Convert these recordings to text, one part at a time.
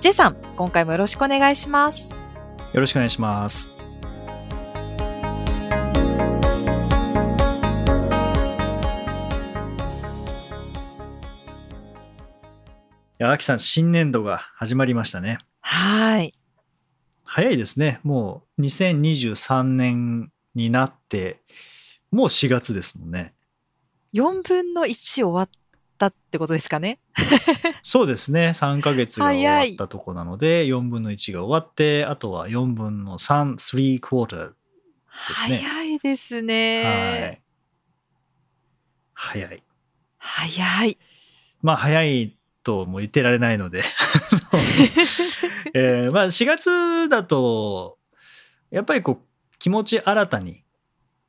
J さん、今回もよろしくお願いします。よろしくお願いしますいや、あきさん、新年度が始まりましたね。はい。早いですね。もう2023年になって、もう4月ですもんね。4分の1終わったってことですかね？そうですね。3ヶ月が終わったとこなので、4分の1が終わって、あとは4分の3、3クォーター。すね早いですはね。い。早い。早い。まあ、早いとも言ってられないので。えーまあ、4月だと、やっぱりこう、気持ち新たに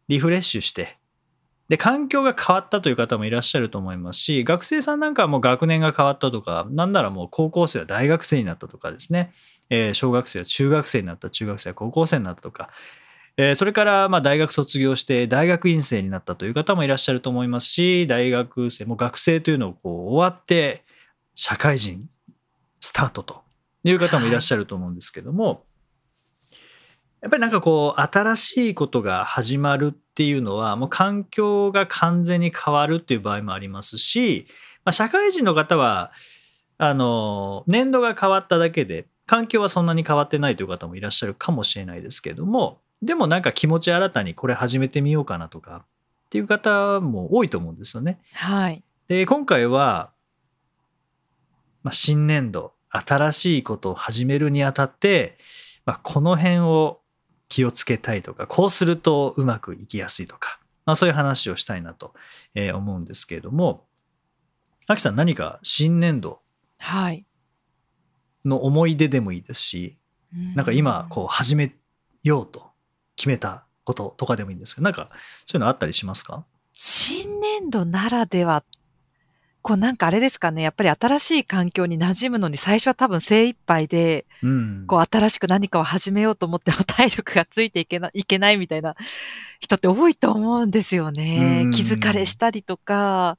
リフレッシュして、で、環境が変わったという方もいらっしゃると思いますし、学生さんなんかはもう学年が変わったとか、なんならもう高校生は大学生になったとかですね、えー小学生は中学生になった、中学生は高校生になったとか、えーそれからま大学卒業して大学院生になったという方もいらっしゃると思いますし、大学生も学生というのをこう終わって、社会人スタートという方もいらっしゃると思うんですけども、やっぱりなんかこう新しいことが始まるっていうのはもう環境が完全に変わるっていう場合もありますし、まあ、社会人の方はあの年度が変わっただけで環境はそんなに変わってないという方もいらっしゃるかもしれないですけどもでもなんか気持ち新たにこれ始めてみようかなとかっていう方も多いと思うんですよね。はい。で今回は、まあ、新年度新しいことを始めるにあたって、まあ、この辺を気をつけたいとかこうするとうまくいきやすいとか、まあ、そういう話をしたいなとえー思うんですけれどもアキさん何か新年度はい。の思い出でもいいですしなんか今こう始めようと決めたこととかでもいいんですけどなんかそういうのあったりしますか？新年度ならでは、こうなんかあれですかね、やっぱり新しい環境に馴染むのに最初は多分精一杯で、うんこう新しく何かを始めようと思っても体力がついていけない、いけないみたいな人って多いと思うんですよねうん。気疲れしたりとか、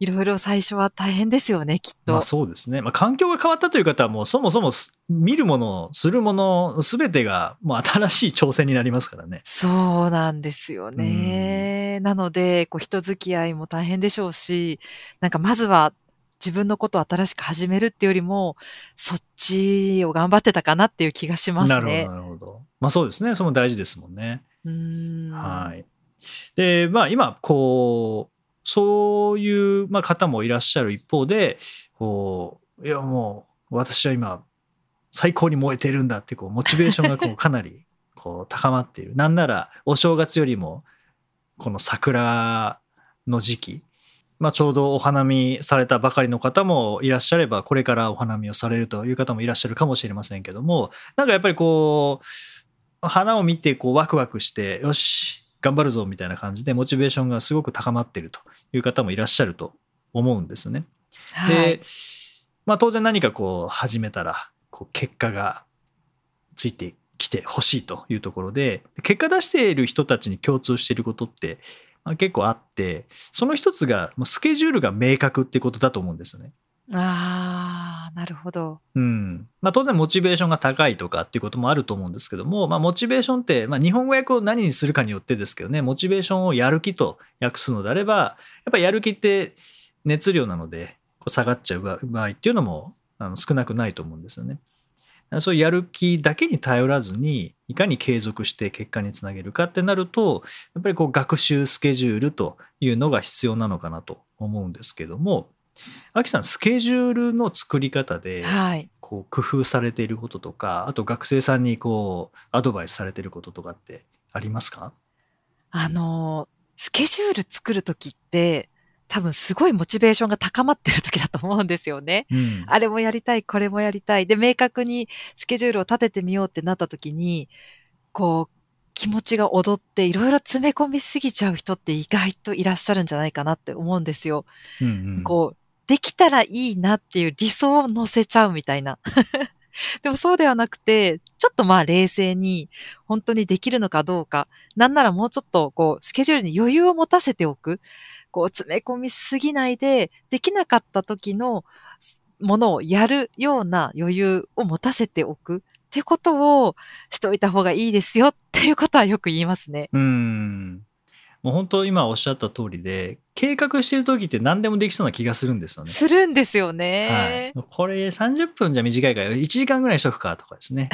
いろいろ最初は大変ですよね、きっと。まあそうですね。まあ環境が変わったという方はもうそもそもす見るもの、するもの、すべてがもう新しい挑戦になりますからね。そうなんですよね。なので、こう人付き合いも大変でしょうし、なんかまずは自分のことを新しく始めるっていうよりも、そっちを頑張ってたかなっていう気がしますなるほど、ね。なるほど。まあそうですね。それも大事ですもんね。うーんはい。で、まあ今、こう、そういうまあ方もいらっしゃる一方で、こう、いやもう私は今、最高に燃えてるんだってこうモチベーションがこうかなり こう高まっている。なんならお正月よりもこの桜の時期、まあ、ちょうどお花見されたばかりの方もいらっしゃればこれからお花見をされるという方もいらっしゃるかもしれませんけどもなんかやっぱりこう花を見てこうワクワクしてよし頑張るぞみたいな感じでモチベーションがすごく高まっているという方もいらっしゃると思うんですよね。はいで、まあ、当然何かこう始めたらこう結果がついてきてほしいというところで結果出している人たちに共通していることって、まあ、結構あってその一つがスケジュールが明確っていうことだと思うんですよね。ああ、なるほど。うんまあ、当然モチベーションが高いとかっていうこともあると思うんですけども、まあ、モチベーションって、まあ、日本語訳を何にするかによってですけどねモチベーションをやる気と訳すのであればやっぱりやる気って熱量なのでこう下がっちゃう場場合っていうのもあの少なくないと思うんですよね。そういうやる気だけに頼らずにいかに継続して結果につなげるかってなるとやっぱりこう学習スケジュールというのが必要なのかなと思うんですけどもアキさんスケジュールの作り方ではい。こう工夫されていることとかあと学生さんにこうアドバイスされていることとかってありますか？あの、スケジュール作るときって、多分すごいモチベーションが高まってる時だと思うんですよね。うんあれもやりたい、これもやりたい。で、明確にスケジュールを立ててみようってなった時に、こう、気持ちが踊っていろいろ詰め込みすぎちゃう人って意外といらっしゃるんじゃないかなって思うんですよ。うんうんこう、できたらいいなっていう理想を乗せちゃうみたいな。でもそうではなくて、ちょっとまあ冷静に、本当にできるのかどうか、なんならもうちょっとこう、スケジュールに余裕を持たせておく。こう、詰め込みすぎないで、できなかった時のものをやるような余裕を持たせておく。ってことをしといた方がいいですよっていうことはよく言いますね。うん。もう本当今おっしゃった通りで、計画してる時って何でもできそうな気がするんですよね。するんですよはねい。。これ30分じゃ短いから1時間ぐらいにしとくかとかですね。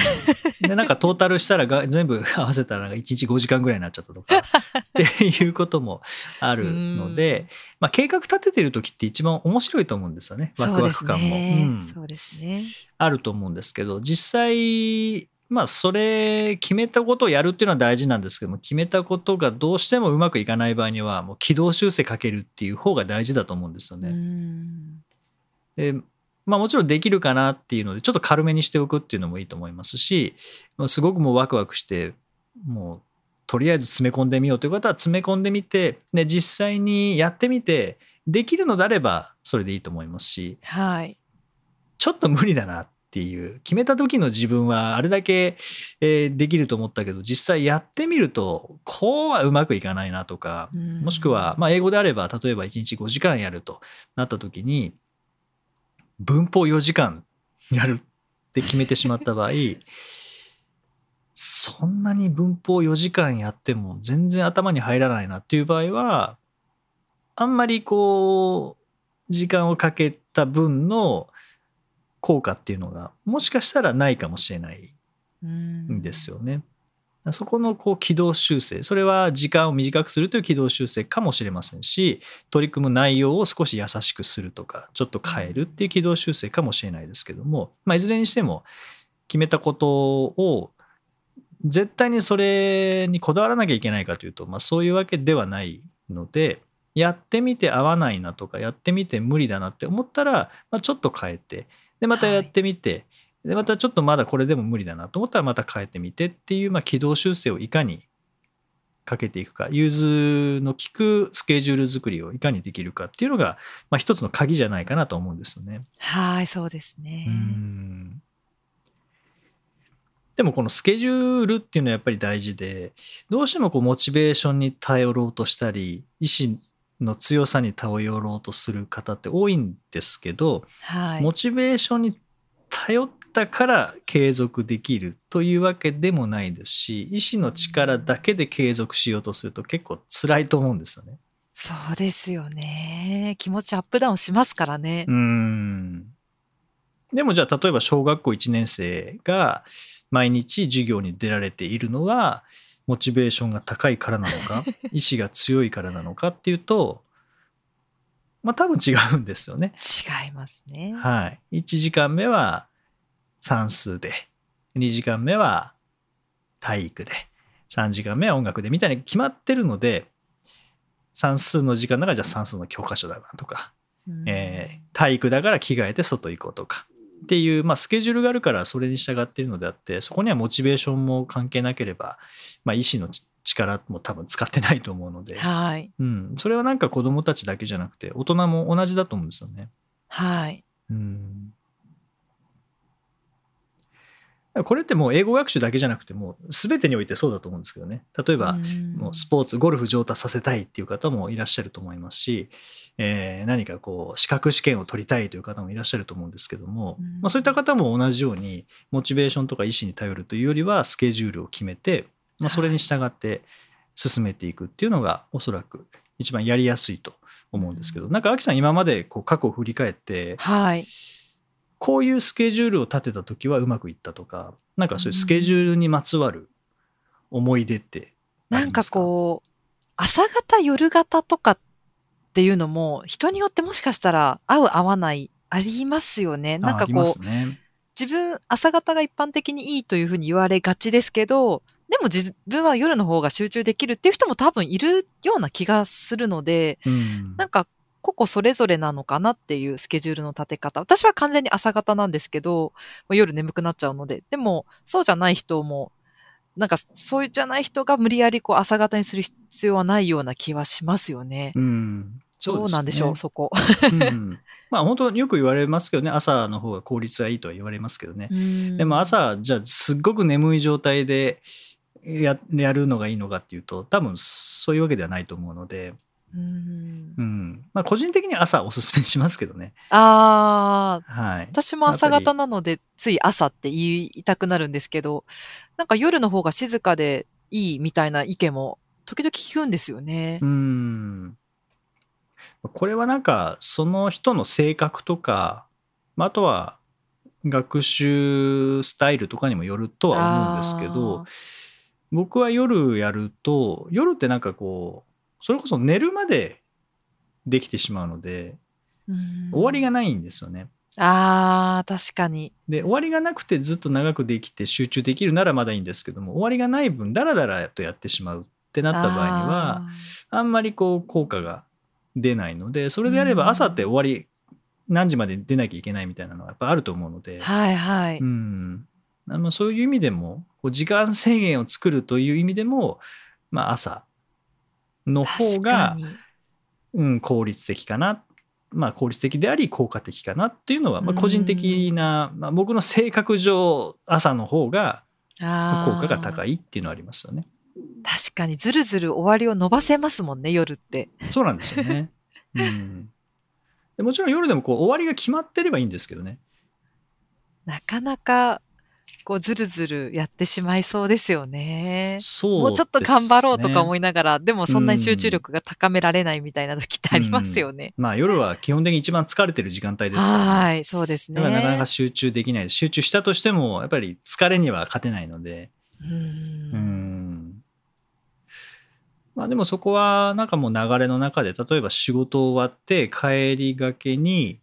で、なんかトータルしたらが 全部合わせたらなんか1日5時間ぐらいになっちゃったとか っていうこともあるので、まあ計画立ててる時って一番面白いと思うんですよね。ワクワク感も。そうですね。うんそうですね。あると思うんですけど実際まあそれ決めたことをやるっていうのは大事なんですけども決めたことがどうしてもうまくいかない場合にはもう軌道修正かけるっていう方が大事だと思うんですようね。んでまあもちろんできるかなっていうのでちょっと軽めにしておくっていうのもいいと思いますしすごくもうワクワクしてもうとりあえず詰め込んでみようという方は詰め込んでみてで実際にやってみてできるのであればそれでいいと思いますしはい。ちょっと無理だなっていう決めた時の自分はあれだけ、えーできると思ったけど実際やってみるとこうはうまくいかないなとかうん。もしくは、まあ、英語であれば例えば1日5時間やるとなった時に文法4時間やるって決めてしまった場合そんなに文法4時間やっても全然頭に入らないなっていう場合はあんまりこう時間をかけた分の効果っていうのがもしかしたらないかもしれない。ん。ですよね。そこのこう軌道修正、それは時間を短くするという軌道修正かもしれませんし、取り組む内容を少し優しくするとか、ちょっと変えるっていう軌道修正かもしれないですけども、まあ、いずれにしても決めたことを絶対にそれにこだわらなきゃいけないかというと、まあ、そういうわけではないので、やってみて合わないなとか、やってみて無理だなって思ったら、まあ、ちょっと変えて、で、またやってみて、でまたちょっとまだこれでも無理だなと思ったらまた変えてみてっていう、まあ、軌道修正をいかにかけていくか融通の利くスケジュール作りをいかにできるかっていうのが、まあ、一つの鍵じゃないかなと思うんですよね。はい、そうですね。うんでもこのスケジュールっていうのはやっぱり大事でどうしてもこうモチベーションに頼ろうとしたり意志の強さに頼ろうとする方って多いんですけど、はい。モチベーションに頼ったから継続できるというわけでもないですし意志の力だけで継続しようとすると結構辛いと思うんですよね。そうですよね。気持ちアップダウンしますからねう。んでもじゃあ例えば小学校1年生が毎日授業に出られているのはモチベーションが高いからなのか 意志が強いからなのかっていうとまあ多分違うんですよね。違いますね。はい。1時間目は算数で、2時間目は体育で、3時間目は音楽でみたいに決まってるので、算数の時間だからじゃあ算数の教科書だなとか、うんえー体育だから着替えて外行こうとかっていう、まあ、スケジュールがあるからそれに従っているのであって、そこにはモチベーションも関係なければ、まあ、意志の力も多分使ってないと思うので、はい。うん、それはなんか子供たちだけじゃなくて大人も同じだと思うんですよね。はい。うんこれってもう英語学習だけじゃなくてもう全てにおいてそうだと思うんですけどね。例えばもうスポーツゴルフ上達させたいっていう方もいらっしゃると思いますし、えー何かこう資格試験を取りたいという方もいらっしゃると思うんですけども、うん。まあ、そういった方も同じようにモチベーションとか意思に頼るというよりはスケジュールを決めて、まあ、それに従って進めていくっていうのがおそらく一番やりやすいと思うんですけどなんかアキさん今までこう過去を振り返ってはい。こういうスケジュールを立てた時はうまくいったとか、なんかそういうスケジュールにまつわる思い出ってあなんかこう、朝方、夜型とかっていうのも、人によってもしかしたら合う合わない、ありますよね。なんかこうね。自分、朝方が一般的にいいというふうに言われがちですけど、でも自分は夜の方が集中できるっていう人も多分いるような気がするので、うんなんか個々それぞれなのかなっていうスケジュールの立て方。私は完全に朝方なんですけど、夜眠くなっちゃうので。でも、そうじゃない人も、なんか、そうじゃない人が無理やりこう朝方にする必要はないような気はしますよね。うん。どうなんでしょう、そそこ。うん まあ本当によく言われますけどね、朝の方が効率がいいとは言われますけどね。でも朝、じゃあすっごく眠い状態でややるのがいいのかっていうと、多分そういうわけではないと思うので、うん、うん。まあ個人的には朝おすすめしますけどね。ああ、はい。私も朝方なので、つい朝って言いたくなるんですけど、なんか夜の方が静かでいいみたいな意見も時々聞くんですよねう。ん。これはなんか、その人の性格とか、まああとは学習スタイルとかにもよるとは思うんですけど、僕は夜やると、夜ってなんかこう、それこそ寝るまでできてしまうので、終わりがないんですよね。ああ、確かに。で、終わりがなくてずっと長くできて集中できるならまだいいんですけども、終わりがない分、ダラダラとやってしまうってなった場合には、あんまりこう効果が出ないので、それであれば朝って終わり、何時まで出なきゃいけないみたいなのはやっぱあると思うので、あーはいはい。うん、あのそういう意味でも、こう時間制限を作るという意味でも、まあ、朝の方が、に。うん、効率的かな。まあ、効率的であり効果的かなっていうのは、まあ、うん個人的な、まあ、僕の性格上朝の方が効果が高いっていうのはありますよね。確かにずるずる終わりを伸ばせますもんね、夜って。そうなんですよね。うん、でもちろん夜でもこう終わりが決まってればいいんですけどね。なかなか、こう、ずるずるやってしまいそうですよね。そうもうちょっと頑張ろうとか思いいながら、でもそんなに集中力が高められないみたいな時ってありますよね。まあ夜は基本的に一番疲れてる時間帯ですから、ね、はい、そうですね。なかなか集中できない集中したとしてもやっぱり疲れには勝てないので。うん。うん。まあでもそこはなんかもう流れの中で例えば仕事終わって帰りがけに、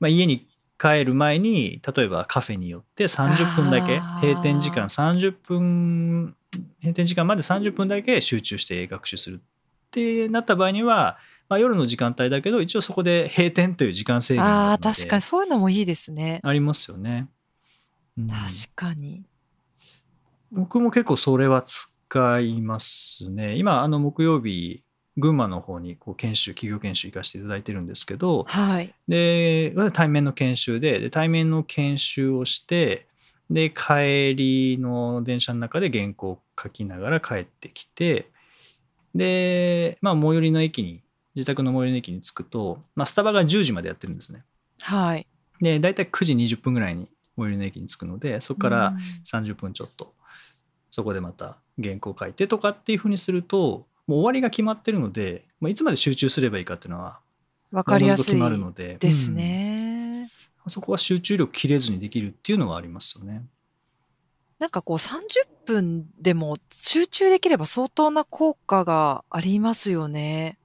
まあ、家に帰る前に例えばカフェに寄って30分だけ閉店時間30分閉店時間まで30分だけ集中して学習するってなった場合には、まあ、夜の時間帯だけど一応そこで閉店という時間制限がああ、確かにそういうのもいいですね。ありますよね。うん確かに。僕も結構それは使いますね。今、あの木曜日、群馬の方にこう研修、企業研修行かせていただいてるんですけど、はい。で、対面の研修で、で対面の研修をして、で、帰りの電車の中で原稿を書きながら帰ってきて、で、まあ、最寄りの駅に、自宅の最寄りの駅に着くと、まあ、スタバが10時までやってるんですね。はい。で、大体9時20分ぐらいに最寄りの駅に着くので、そこからうん30分ちょっとそこでまた原稿書いてとかっていうふうにするともう終わりが決まってるので、まあ、いつまで集中すればいいかっていうのはわかりやすい決まるのでです、ね。うんそこは集中力切れずにできるっていうのはありますよね。なんかこう30分でも集中できれば相当な効果がありますよね。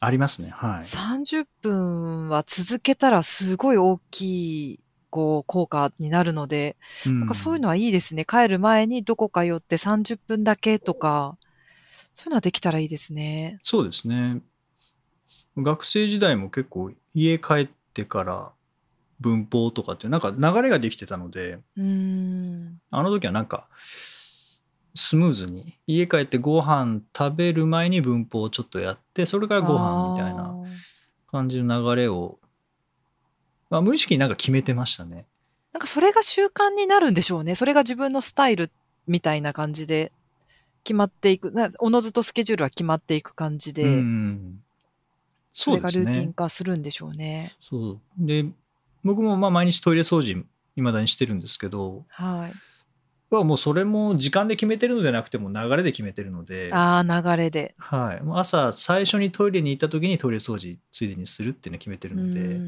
ありますね。はい。30分は続けたらすごい大きいこう効果になるので、うんなんかそういうのはいいですね。帰る前にどこか寄って30分だけとか、そういうのはできたらいいですね。そうですね。学生時代も結構家帰ってから文法とかっていうなんか流れができてたので、うーん。あの時はなんか、スムーズに、家帰ってご飯食べる前に文法をちょっとやって、それからご飯みたいな感じの流れを、まあ、無意識になんか決めてましたね。なんかそれが習慣になるんでしょうね。それが自分のスタイルみたいな感じで決まっていく。なおのずとスケジュールは決まっていく感じで、うん。それが。ルーティン化するんでしょうね。そう。で、僕もまあ毎日トイレ掃除、いまだにしてるんですけど、はい。はもうそれも時間で決めてるのではなくても流れで決めてるので、ああ、流れで。はい、もう朝最初にトイレに行った時にトイレ掃除ついでにするっていうのを決めてるので、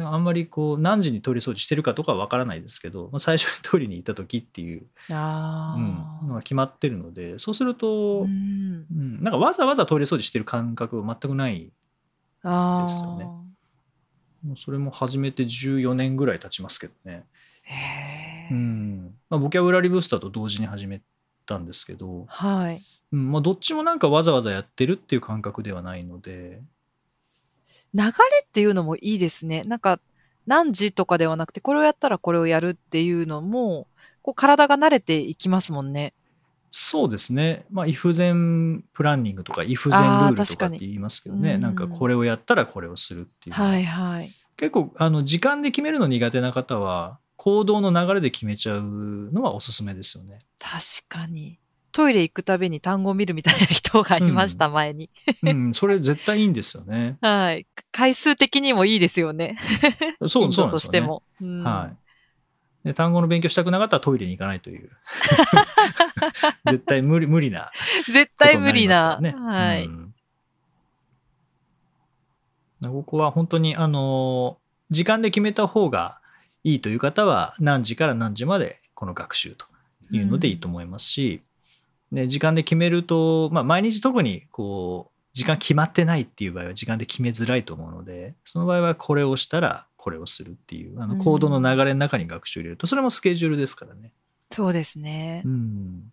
あんまりこう何時にトイレ掃除してるかとかは分からないですけど、まあ、最初にトイレに行った時っていう、あうん、のあ。が決まってるのでそうすると、ううんんなんかわざわざトイレ掃除してる感覚は全くないあですよねあ。もうそれも始めて14年ぐらい経ちますけどね、へえうんまあ、ボキャブラリーブースターと同時に始めたんですけど、はい。うんまあ、どっちもなんかわざわざやってるっていう感覚ではないので、流れっていうのもいいですね。なんか、何時とかではなくて、これをやったらこれをやるっていうのも、こう体が慣れていきますもんね。そうですね。まあ、イフゼンプランニングとか、イフゼンルールとかって言いますけどね、うんなんかこれをやったらこれをするっていう。はいはい。結構、あの、時間で決めるの苦手な方は、行動の流れで決めちゃうのはおすすめですよね。確かに。トイレ行くたびに単語を見るみたいな人がいました、前に。うん、それ絶対いいんですよね。はい。回数的にもいいですよね。そうそうね。としても。うんはい。で単語の勉強したくなかったらトイレに行かないという。絶対無理無理な絶対無理な。はい。ねうんここは本当に、あの、時間で決めた方がいいという方は、何時から何時までこの学習というのでいいと思いますし、で時間で決めると、まあ、毎日特にこう、時間決まってないっていう場合は時間で決めづらいと思うので、その場合はこれをしたらこれをするっていう、あの行動の流れの中に学習を入れると、それもスケジュールですからね。そうですねう。ん。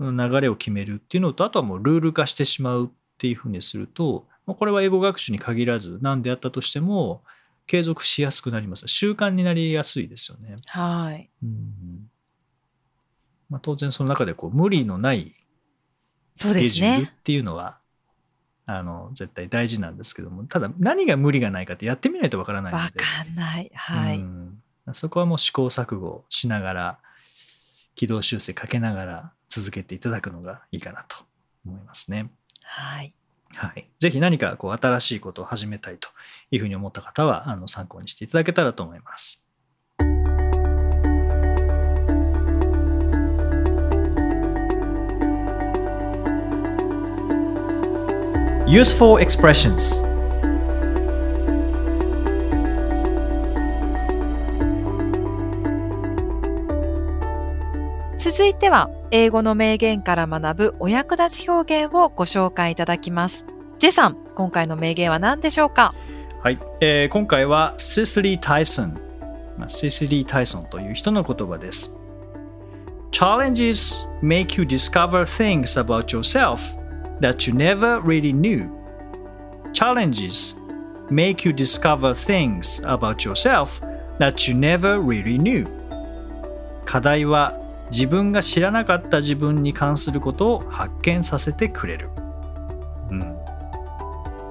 流れを決めるっていうのと、あとはもうルール化してしまうっていうふうにすると、まあこれは英語学習に限らず、何であったとしても、継続しやすくなります。習慣になりやすいですよね。はい。うんまあ、当然その中でこう無理のないスケジュールっね。ていうのは、あの絶対大事なんですけどもただ何が無理がないかってやってみないとわからないのわでかんない。はい。うんそこはもう試行錯誤しながら軌道修正かけながら続けていただくのがいいかなと思いますね。はい。はい、ぜひ何かこう新しいことを始めたいというふうに思った方はあの参考にしていただけたらと思います。Useful expressions 続いては、英語の名言から学ぶお役立ち表現をご紹介いただきます。ジェさん、今回の名言は何でしょうか？はい、えー今回はシスリー・タイソン、まあ、シスリー・タイソンという人の言葉です。Challenges make you discover things about yourself that you never really knew. Challenges make you discover things about yourself that you never really knew. 課題は自分が知らなかった自分に関することを発見させてくれる。うん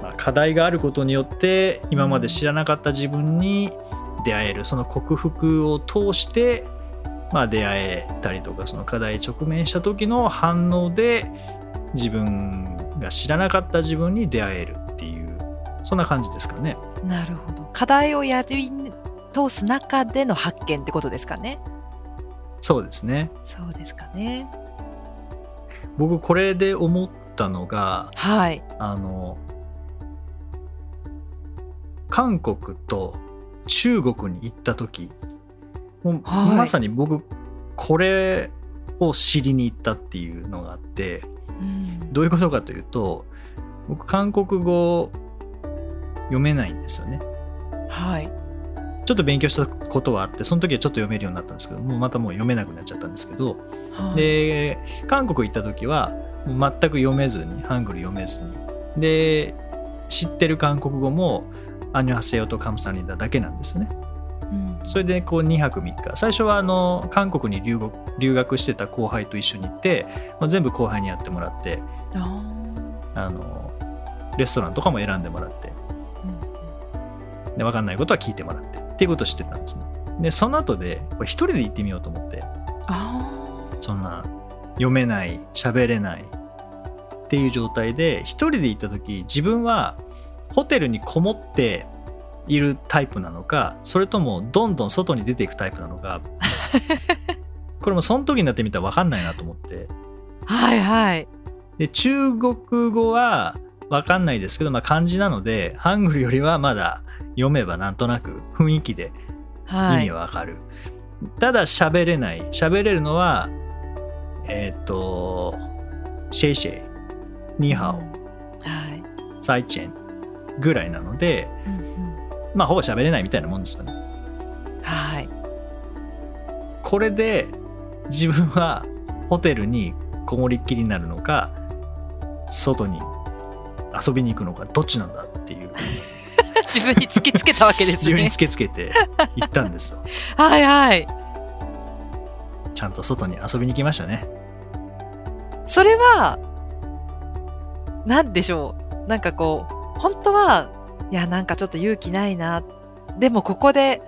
まあ、課題があることによって今まで知らなかった自分に出会えるその克服を通して、まあ、出会えたりとかその課題直面した時の反応で自分が知らなかった自分に出会えるっていうそんな感じですかね。なるほど。課題をやり通す中での発見ってことですかね。そうですね。そうですかね。僕これで思ったのがはい。あの韓国と中国に行った時もうはいまさに僕これを知りに行ったっていうのがあってうんどういうことかというと僕韓国語読めないんですよね。はい。ちょっと勉強したことはあってその時はちょっと読めるようになったんですけどもうまたもう読めなくなっちゃったんですけどはい、で韓国行った時は全く読めずにハングル読めずに。で知ってる韓国語もアニュハセヨとカムサニダだけなんですよね。うんそれでこう2泊3日。最初はあの韓国に留学留学してた後輩と一緒に行って、まあ、全部後輩にやってもらってああのレストランとかも選んでもらって。ーうん。で分かんないことは聞いてもらって。っていうことをしてたんですね。でその後でこれ一人で行ってみようと思って。あそんな読めない喋れないっていう状態で一人で行った時自分はホテルにこもっているタイプなのかそれともどんどん外に出ていくタイプなのか これもその時になってみたら分かんないなと思ってーはいはい。で中国語は分かんないですけど、まあ、漢字なのでハングルよりはまだ読めばなんとなく雰囲気で意味はい。はわかる。ただ喋れない。喋れるのは、えっ、と、シェイシェイ、ニーハはい。オ、サイチェンぐらいなので、うんうんまあほぼ喋れないみたいなもんですよね。はい。これで自分はホテルにこもりっきりになるのか、外に遊びに行くのかどっちなんだっていう 自分に突きつけたわけですね自分に突。きつけて行ったんですよ はいはい。ちゃんと外に遊びに行きましたねそれは、なんでしょう。なんかこう、本当は、いや、なんかちょっと勇気ないな。でもここで、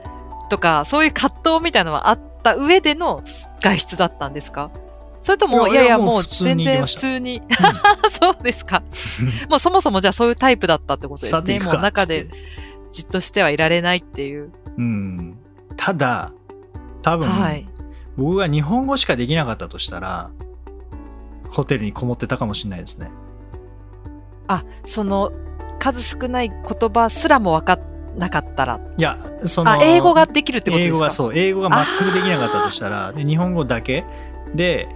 とか、そういう葛藤みたいなのはあった上での外出だったんですか？それとも、いやいやもう全然普通に。そうですか。もうそもそもじゃあそういうタイプだったってことですね。もう中で じっとしてはいられないっていう。うんただ多分、はい。僕が日本語しかできなかったとしたらホテルにこもってたかもしれないですねあ、その、数少ない言葉すらも分かんなかったら。いやそのあ、英語ができるってことですか？英語がそう英語が全くできなかったとしたらで日本語だけ。で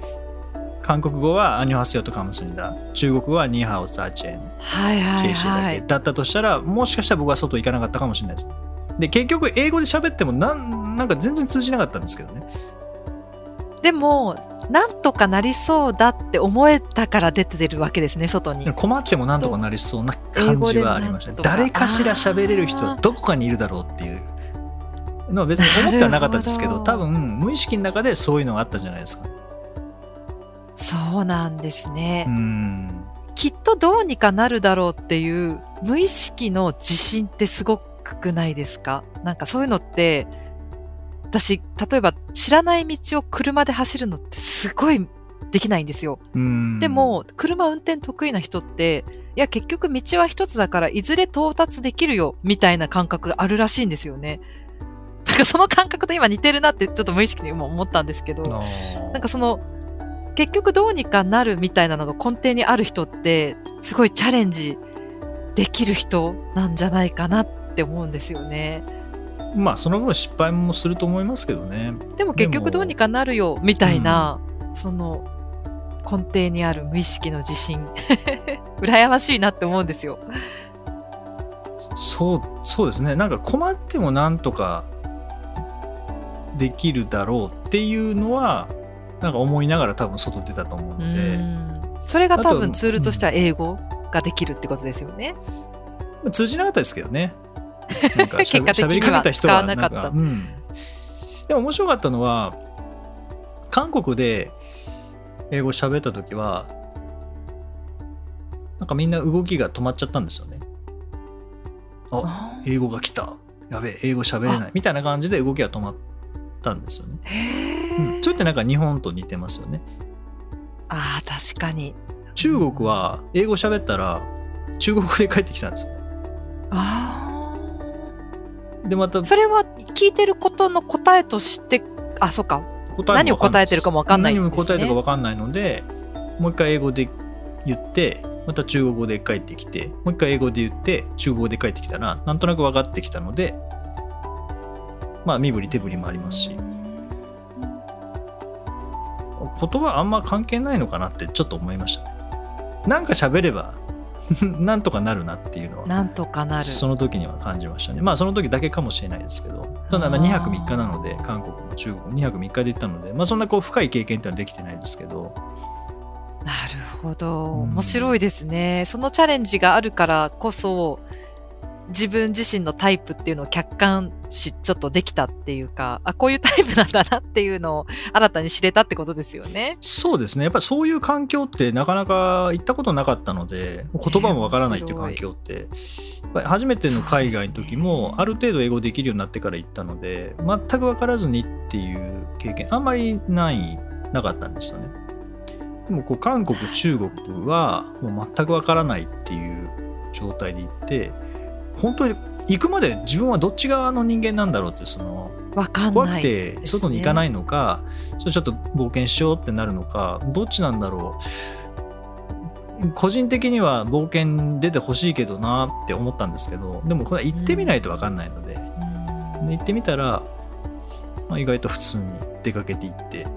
韓国語はアニョハセヨとカムスンだ。中国語はニーハオサーチェン。はいはいはい。け。だったとしたらもしかしたら僕は外行かなかったかもしれないです。で結局英語で喋ってもなんなんか全然通じなかったんですけどねでも、なんとかなりそうだって思えたから出てるわけですね、外に。困ってもなんとかなりそうな感じはありましたか誰かしら喋れる人はどこかにいるだろうっていう。のは別に思ってはなかったですけどど多分無意識の中でそういうのがあったんじゃないですか。そうなんですね。うん。きっとどうにかなるだろうっていう無意識の自信ってすごくないですかなんかそういうのって、私、例えば知らない道を車で走るのってすごいできないんですよ。うんでも、車運転得意な人って、いや、結局道は一つだから、いずれ到達できるよ、みたいな感覚があるらしいんですよね。なんかその感覚と今似てるなってちょっと無意識に今思ったんですけど、なんかその、結局どうにかなるみたいなのが根底にある人って、すごいチャレンジできる人なんじゃないかなって思うんですよね。まあその分失敗もすると思いますけどね。でも結局どうにかなるよ、みたいな、その、根底にある無意識の自信。羨ましいなって思うんですよ。そうそうですね。なんか困ってもなんとかできるだろうっていうのはなんか思いながら多分外出たと思ううので。ん。それが多分ツールとしては英語ができるってことですよね。まあ通じなかったですけどねなんか 結果的には使わなかった。んうん、でも面白かったのは韓国で英語喋った時はなんかみんな動きが止まっちゃったんですよね。ああ英語が来た。やべえ英語喋れない。みたいな感じで動きが止まったんですよね、うん、それってなんか日本と似てますよね。あー、確かに。中国は英語喋ったら中国語で帰ってきたんですよあでまたーそれは聞いてることの答えとして、あ、そっか。答何を答えてるかもわかんないんですね。何を答えてるか分かんないのでもう一回英語で言ってまた中国語で帰ってきてもう一回英語で言って中国語で帰ってきたらなんとなく分かってきたのでまあ身振り手振りもありますし。言葉あんま関係ないのかなってちょっと思いましたね。なんか喋れば なんとかなるなっていうのはなんとかなる。その時には感じましたね。まあその時だけかもしれないですけど、ただまああー2泊3日なので、韓国も中国も2泊3日で行ったので、まあそんなこう深い経験ってのはできてないですけど、なるほど。うん面白いですね。そのチャレンジがあるからこそ、自分自身のタイプっていうのを客観視ちょっとできたっていうか、あ、こういうタイプなんだなっていうのを新たに知れたってことですよね。そうですね、やっぱりそういう環境ってなかなか行ったことなかったので、言葉もわからないっていう環境って、初めての海外の時もある程度英語できるようになってから行ったので、全く分からずにっていう経験、あんまりない、なかったんですよね。でもこう韓国、中国はもう全く分からないっていう状態で行って、本当に行くまで自分はどっち側の人間なんだろうってその。怖くて外に行かないのか、それちょっと冒険しようってなるのかどっちなんだろう個人的には冒険出てほしいけどなって思ったんですけどでもこれは行ってみないと分かんないので,、うんで行ってみたら、まあ、意外と普通に出かけていって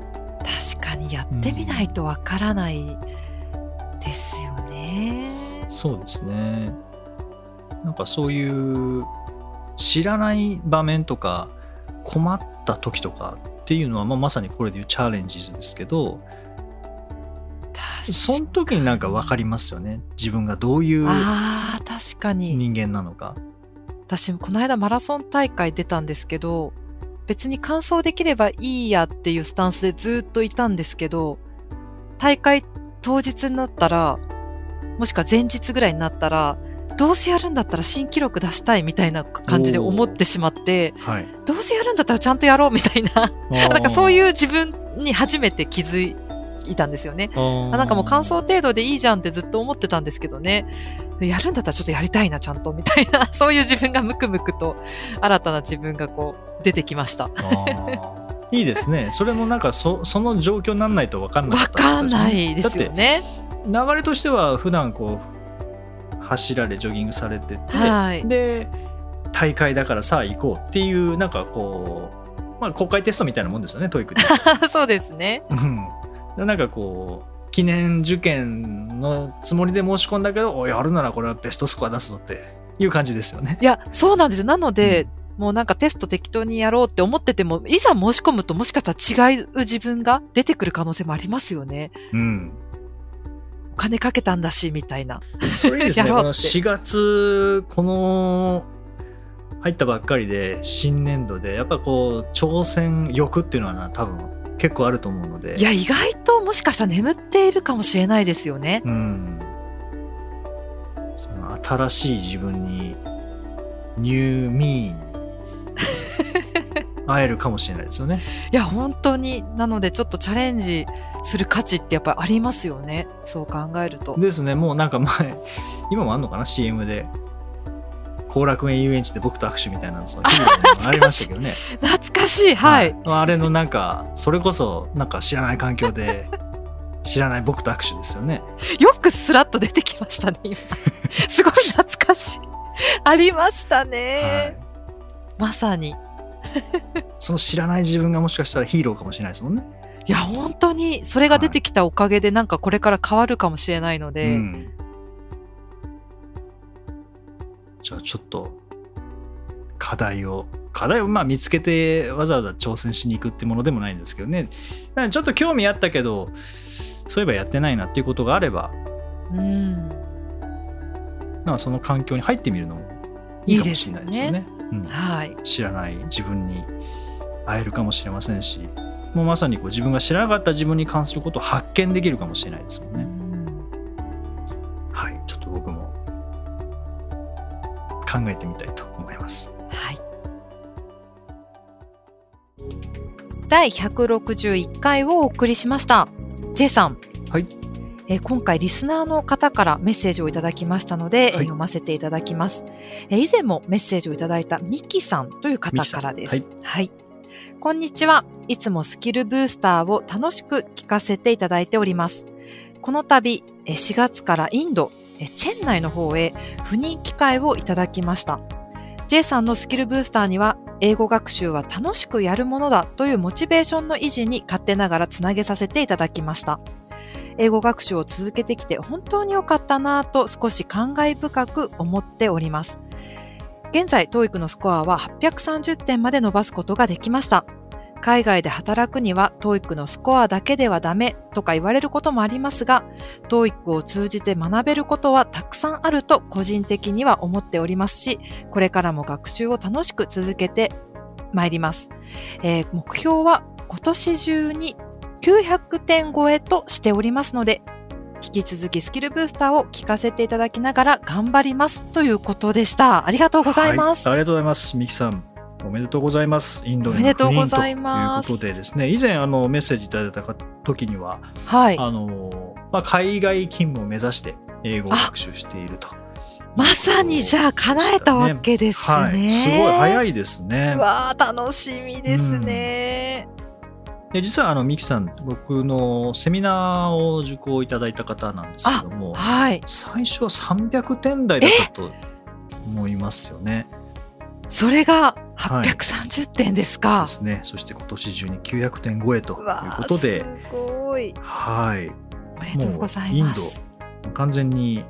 確かにやってみないとわからないですよね。そうですねなんかそういう知らない場面とか困った時とかっていうのは、まあ、まさにこれでいうチャレンジズですけどその時になんか分かりますよね。自分がどういうあー確かに。人間なのか。私もこの間マラソン大会出たんですけど別に完走できればいいやっていうスタンスでずっといたんですけど大会当日になったらもしくは前日ぐらいになったらどうせやるんだったら新記録出したいみたいな感じで思ってしまってはい、どうせやるんだったらちゃんとやろうみたいな なんかそうういう自分に初めて気づいたんですよね。あなんかもう感想程度でいいじゃんってずっと思ってたんですけどね。やるんだったらちょっとやりたいな、ちゃんと、みたいな、そういう自分がムクムクと、新たな自分がこう、出てきました。いいですね。それもなんかそその状況にならないと分かんなわかんないですよね。流れとしては普段こう走られジョギングされてて、はい。で大会だからさあ行こうっていうなんかこう、まあ、公開テストみたいなもんですよね TOEIC で。そうですね。うんでなんかこう記念受験のつもりで申し込んだけどおやるならこれはベストスコア出すぞっていう感じですよね。いや、そうなんですよ。なので、もうなんかテスト適当にやろうって思ってても、いざ申し込むともしかしたら違う自分が出てくる可能性もありますよね。うん、お金かけたんだし、みたいな。それいいですね。こ のやろうって4月、この入ったばっかりで、新年度で、やっぱこう、挑戦欲っていうのはな、多分結構あると思うので。いや、意外ともしかしたら眠っているかもしれないですよね。うん。その新しい自分に、ニューミーに 会えるかもしれないですよね。いや、本当に。なので、ちょっとチャレンジする価値ってやっぱりありますよね。そう考えると。ですね、もうなんか前、今もあんのかな、CM で。後楽園遊園地で僕と握手みたいなのそのヒーローのありましたけどね。懐かしい。はい。あれのなんか、それこそ、なんか知らない環境で、知らない僕と握手ですよね。よくスラッと出てきましたね、今。すごい懐かしい。ありましたね。はい。まさに。その知らない自分がもしかしたらヒーローかもしれないですもんね。いや、本当に、それが出てきたおかげで、なんかこれから変わるかもしれないので、うん。じゃあちょっと、課題を、課題をまあ見つけてわざわざ挑戦しに行くってものでもないんですけどね。ちょっと興味あったけど、そういえばやってないなっていうことがあれば、うん。なんかその環境に入ってみるのもいいかもしれないですよね。うんはい。知らない自分に会えるかもしれませんし、もうまさにこう自分が知らなかった自分に関することを発見できるかもしれないですもんね。はい、ちょっと僕も考えてみたいと思います。はい。第161回をお送りしました。J さん。はい。えー今回リスナーの方からメッセージをいただきましたので、えーはい読ませていただきます。えー以前もメッセージをいただいたミキさんという方からです。ミキはい。こんにちは。いつもスキルブースターを楽しく聞かせていただいております。この度、えー4月からインド、えーチェン内の方へ赴任機会をいただきました。J さんのスキルブースターには、英語学習は楽しくやるものだというモチベーションの維持に勝手ながらつなげさせていただきました。英語学習を続けてきて本当に良かったなぁと少し感慨深く思っております。現在、TOEIC のスコアは830点まで伸ばすことができました。海外で働くには TOEIC のスコアだけではダメとか言われることもありますが、TOEIC を通じて学べることはたくさんあると個人的には思っておりますし、これからも学習を楽しく続けてまいります。えー目標は今年中に900点超えとしておりますので、引き続きスキルブースターを聞かせていただきながら頑張りますということでした。ありがとうございます。はいありがとうございます。ミキさん。おめでとうございます。インドへのおめでとう赴任ございますということでですね、以前あのメッセージいただいた時には、はい。あのまあ、海外勤務を目指して英語を学習していると。まさにじゃあ叶えたわけですね。はい、すごい早いですね。わあ、楽しみですね。で実はあのミキさん僕のセミナーを受講いただいた方なんですけどもはい。最初は300点台だったと思いますよね。それがはい830点ですかで。すねそして今年中に900点超えということですごい。はいおめでとうございます。完全に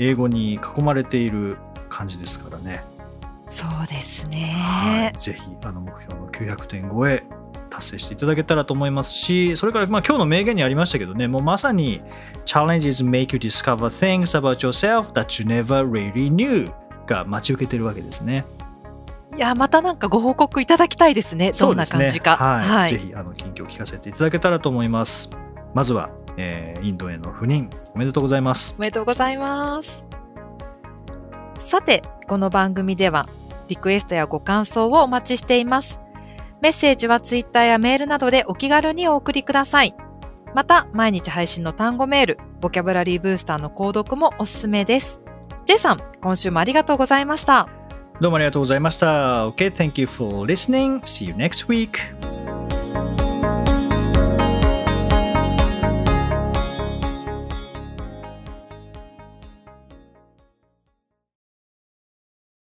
英語に囲まれている感じですからね。そうですはねい。ぜひあの目標の900点超え達成していただけたらと思いますし、それからまあ今日の名言にありましたけどね、もうまさに Challenges make you discover things about yourself that you never really knew が待ち受けてるわけですね。いや、またなんかご報告いただきたいですね。どんな感じか。はい、はいぜひあの近況を聞かせていただけたらと思います。まずは、えーインドへの赴任おめでとうございます。おめでとうございます。さて、この番組ではリクエストやご感想をお待ちしています。メッセージはツイッターやメールなどでお気軽にお送りください。また、毎日配信の単語メール、ボキャブラリーブースターの購読もおすすめです。J さん、今週もありがとうございました。どうもありがとうございました。OK, thank you for listening. See you next week.